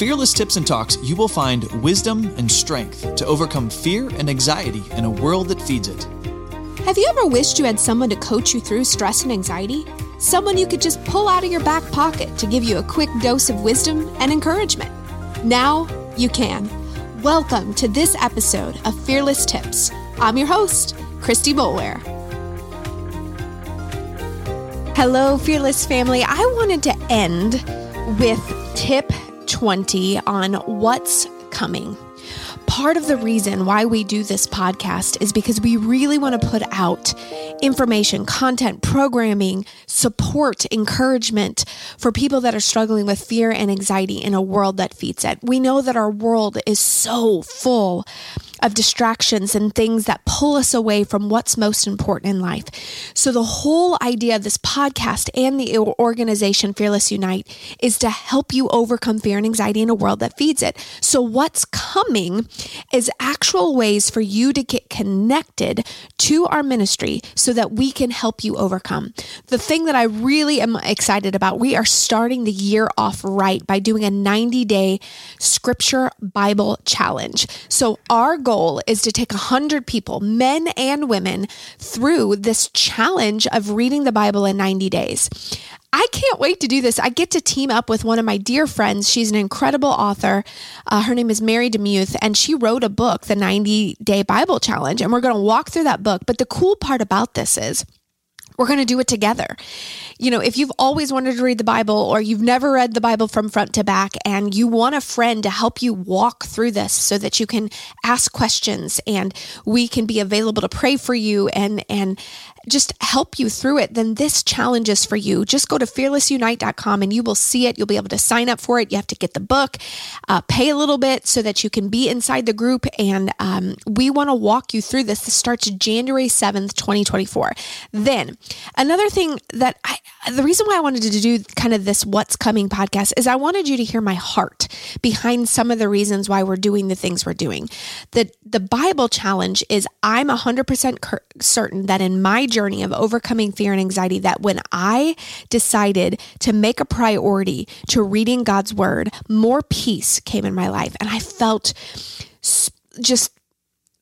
Fearless Tips and Talks, you will find wisdom and strength to overcome fear and anxiety in a world that feeds it. Have you ever wished you had someone to coach you through stress and anxiety? Someone you could just pull out of your back pocket to give you a quick dose of wisdom and encouragement. Now you can. Welcome to this episode of Fearless Tips. I'm your host, Christy Boulware. Hello, Fearless family. I wanted to end with tip 20 on what's coming. Part of the reason why we do this podcast is because we really want to put out information, content, programming, support, encouragement for people that are struggling with fear and anxiety in a world that feeds it. We know that our world is so full of distractions and things that pull us away from what's most important in life. So, the whole idea of this podcast and the organization Fearless Unite is to help you overcome fear and anxiety in a world that feeds it. So, what's coming is actual ways for you to get connected to our ministry so that we can help you overcome. The thing that I really am excited about, we are starting the year off right by doing a 90 day scripture Bible challenge. So, our goal goal is to take 100 people, men and women, through this challenge of reading the Bible in 90 days. I can't wait to do this. I get to team up with one of my dear friends. She's an incredible author. Uh, her name is Mary DeMuth, and she wrote a book, The 90 Day Bible Challenge. And we're going to walk through that book. But the cool part about this is, we're going to do it together. You know, if you've always wanted to read the Bible or you've never read the Bible from front to back and you want a friend to help you walk through this so that you can ask questions and we can be available to pray for you and and just help you through it, then this challenge is for you. Just go to fearlessunite.com and you will see it. You'll be able to sign up for it. You have to get the book, uh, pay a little bit so that you can be inside the group. And um, we want to walk you through this. This starts January 7th, 2024. Then, another thing that I, the reason why I wanted to do kind of this What's Coming podcast is I wanted you to hear my heart behind some of the reasons why we're doing the things we're doing. The, the Bible challenge is I'm 100% certain that in my journey of overcoming fear and anxiety that when I decided to make a priority to reading God's word, more peace came in my life. And I felt just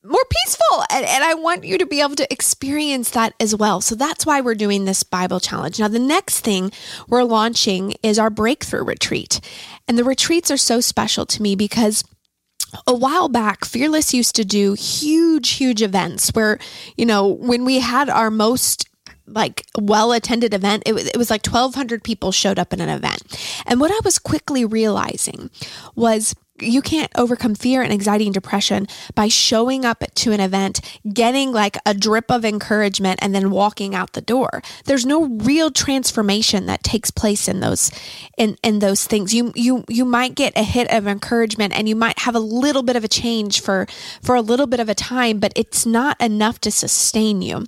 more peaceful. And, and, I want you to be able to experience that as well. So that's why we're doing this Bible challenge. Now, the next thing we're launching is our breakthrough retreat. And the retreats are so special to me because a while back, Fearless used to do huge, huge events where, you know, when we had our most like well attended event, it was, it was like 1,200 people showed up in an event. And what I was quickly realizing was you can't overcome fear and anxiety and depression by showing up to an event, getting like a drip of encouragement and then walking out the door. There's no real transformation that takes place in those in in those things. You you you might get a hit of encouragement and you might have a little bit of a change for for a little bit of a time, but it's not enough to sustain you.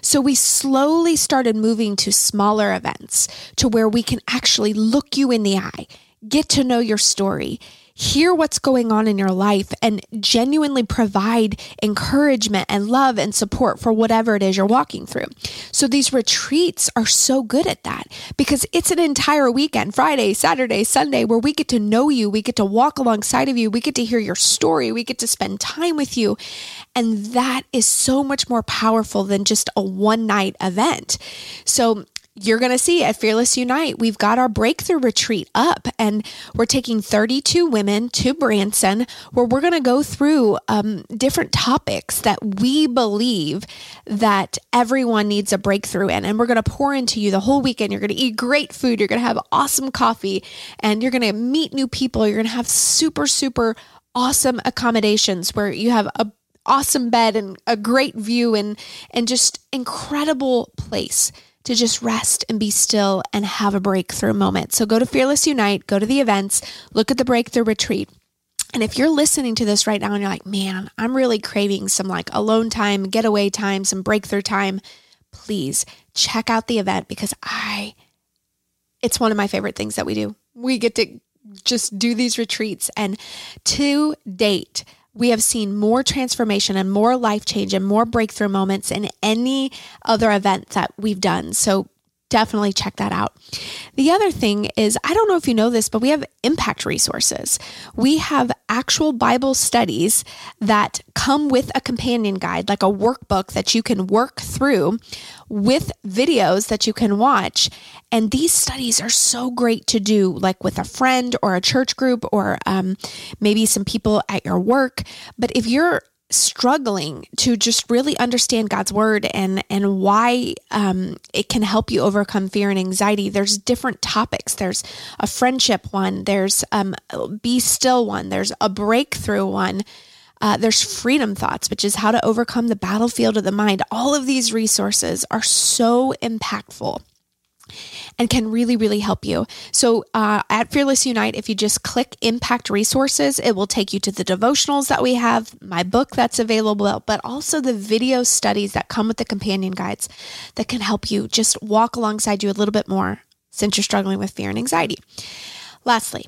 So we slowly started moving to smaller events to where we can actually look you in the eye, get to know your story hear what's going on in your life and genuinely provide encouragement and love and support for whatever it is you're walking through. So these retreats are so good at that because it's an entire weekend, Friday, Saturday, Sunday, where we get to know you, we get to walk alongside of you, we get to hear your story, we get to spend time with you. And that is so much more powerful than just a one night event. So you're going to see at Fearless Unite, we've got our breakthrough retreat up, and we're taking 32 women to Branson, where we're going to go through um, different topics that we believe that everyone needs a breakthrough in. And we're going to pour into you the whole weekend. You're going to eat great food, you're going to have awesome coffee, and you're going to meet new people. You're going to have super, super awesome accommodations where you have a awesome bed and a great view and and just incredible place to just rest and be still and have a breakthrough moment. So go to Fearless Unite, go to the events, look at the breakthrough retreat. And if you're listening to this right now and you're like, man, I'm really craving some like alone time, getaway time, some breakthrough time, please check out the event because I, it's one of my favorite things that we do. We get to just do these retreats. And to date, we have seen more transformation and more life change and more breakthrough moments in any other event that we've done. So definitely check that out. The other thing is, I don't know if you know this, but we have impact resources. We have actual Bible studies that come with a companion guide, like a workbook that you can work through with videos that you can watch. And these studies are so great to do, like with a friend or a church group or um, maybe some people at your work. But if you're struggling to just really understand God's word and and why um, it can help you overcome fear and anxiety. There's different topics. There's a friendship one. There's um, be still one. There's a breakthrough one. Uh, there's freedom thoughts, which is how to overcome the battlefield of the mind. All of these resources are so impactful and can really, really help you. So uh, at Fearless Unite, if you just click Impact Resources, it will take you to the devotionals that we have, my book that's available, but also the video studies that come with the companion guides that can help you just walk alongside you a little bit more since you're struggling with fear and anxiety. Lastly,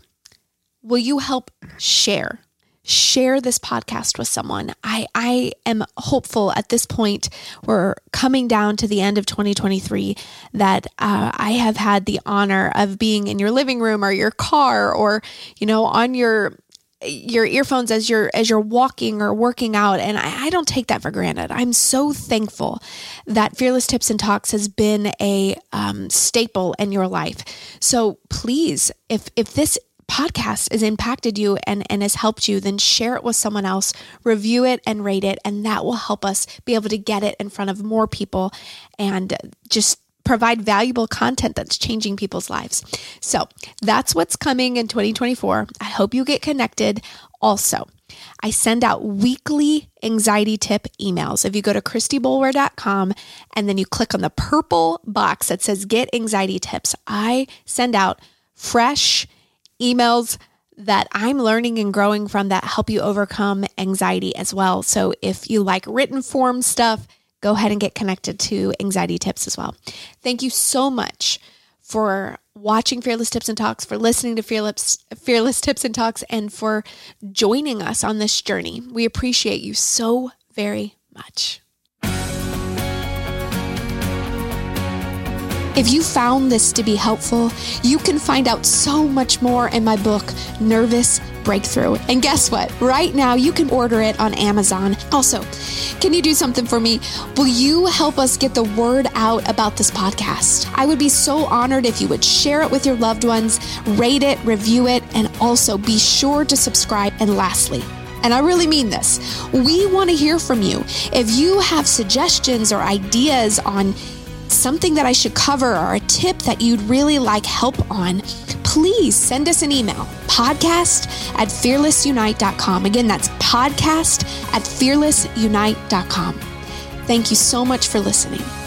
will you help share share this podcast with someone. I, I am hopeful at this point, we're coming down to the end of 2023, that uh, I have had the honor of being in your living room or your car or, you know, on your your earphones as you're as you're walking or working out. And I, I, don't take that for granted. I'm so thankful that fearless tips and talks has been a um, staple in your life. So please if if this podcast has impacted you and, and has helped you, then share it with someone else, review it and rate it. And that will help us be able to get it in front of more people and just provide valuable content that's changing people's lives. So that's what's coming in 2024. I hope you get connected. Also, I send out weekly anxiety tip emails. If you go to christyboulware.com and then you click on the purple box that says get anxiety tips, I send out fresh emails that I'm learning and growing from that help you overcome anxiety as well. So if you like written form stuff, go ahead and get connected to anxiety tips as well. Thank you so much for watching Fearless Tips and Talks, for listening to Fearless, Fearless Tips and Talks, and for joining us on this journey. We appreciate you so very much. If you found this to be helpful, you can find out so much more in my book, Nervous Breakthrough. And guess what? Right now, you can order it on Amazon. Also, can you do something for me? Will you help us get the word out about this podcast? I would be so honored if you would share it with your loved ones, rate it, review it, and also be sure to subscribe. And lastly, and I really mean this. We want to hear from you. If you have suggestions or ideas on something that I should cover or a tip that you'd really like help on, please send us an email podcast at fearlessunite.com. Again, that's podcast at fearlessunite.com. Thank you so much for listening.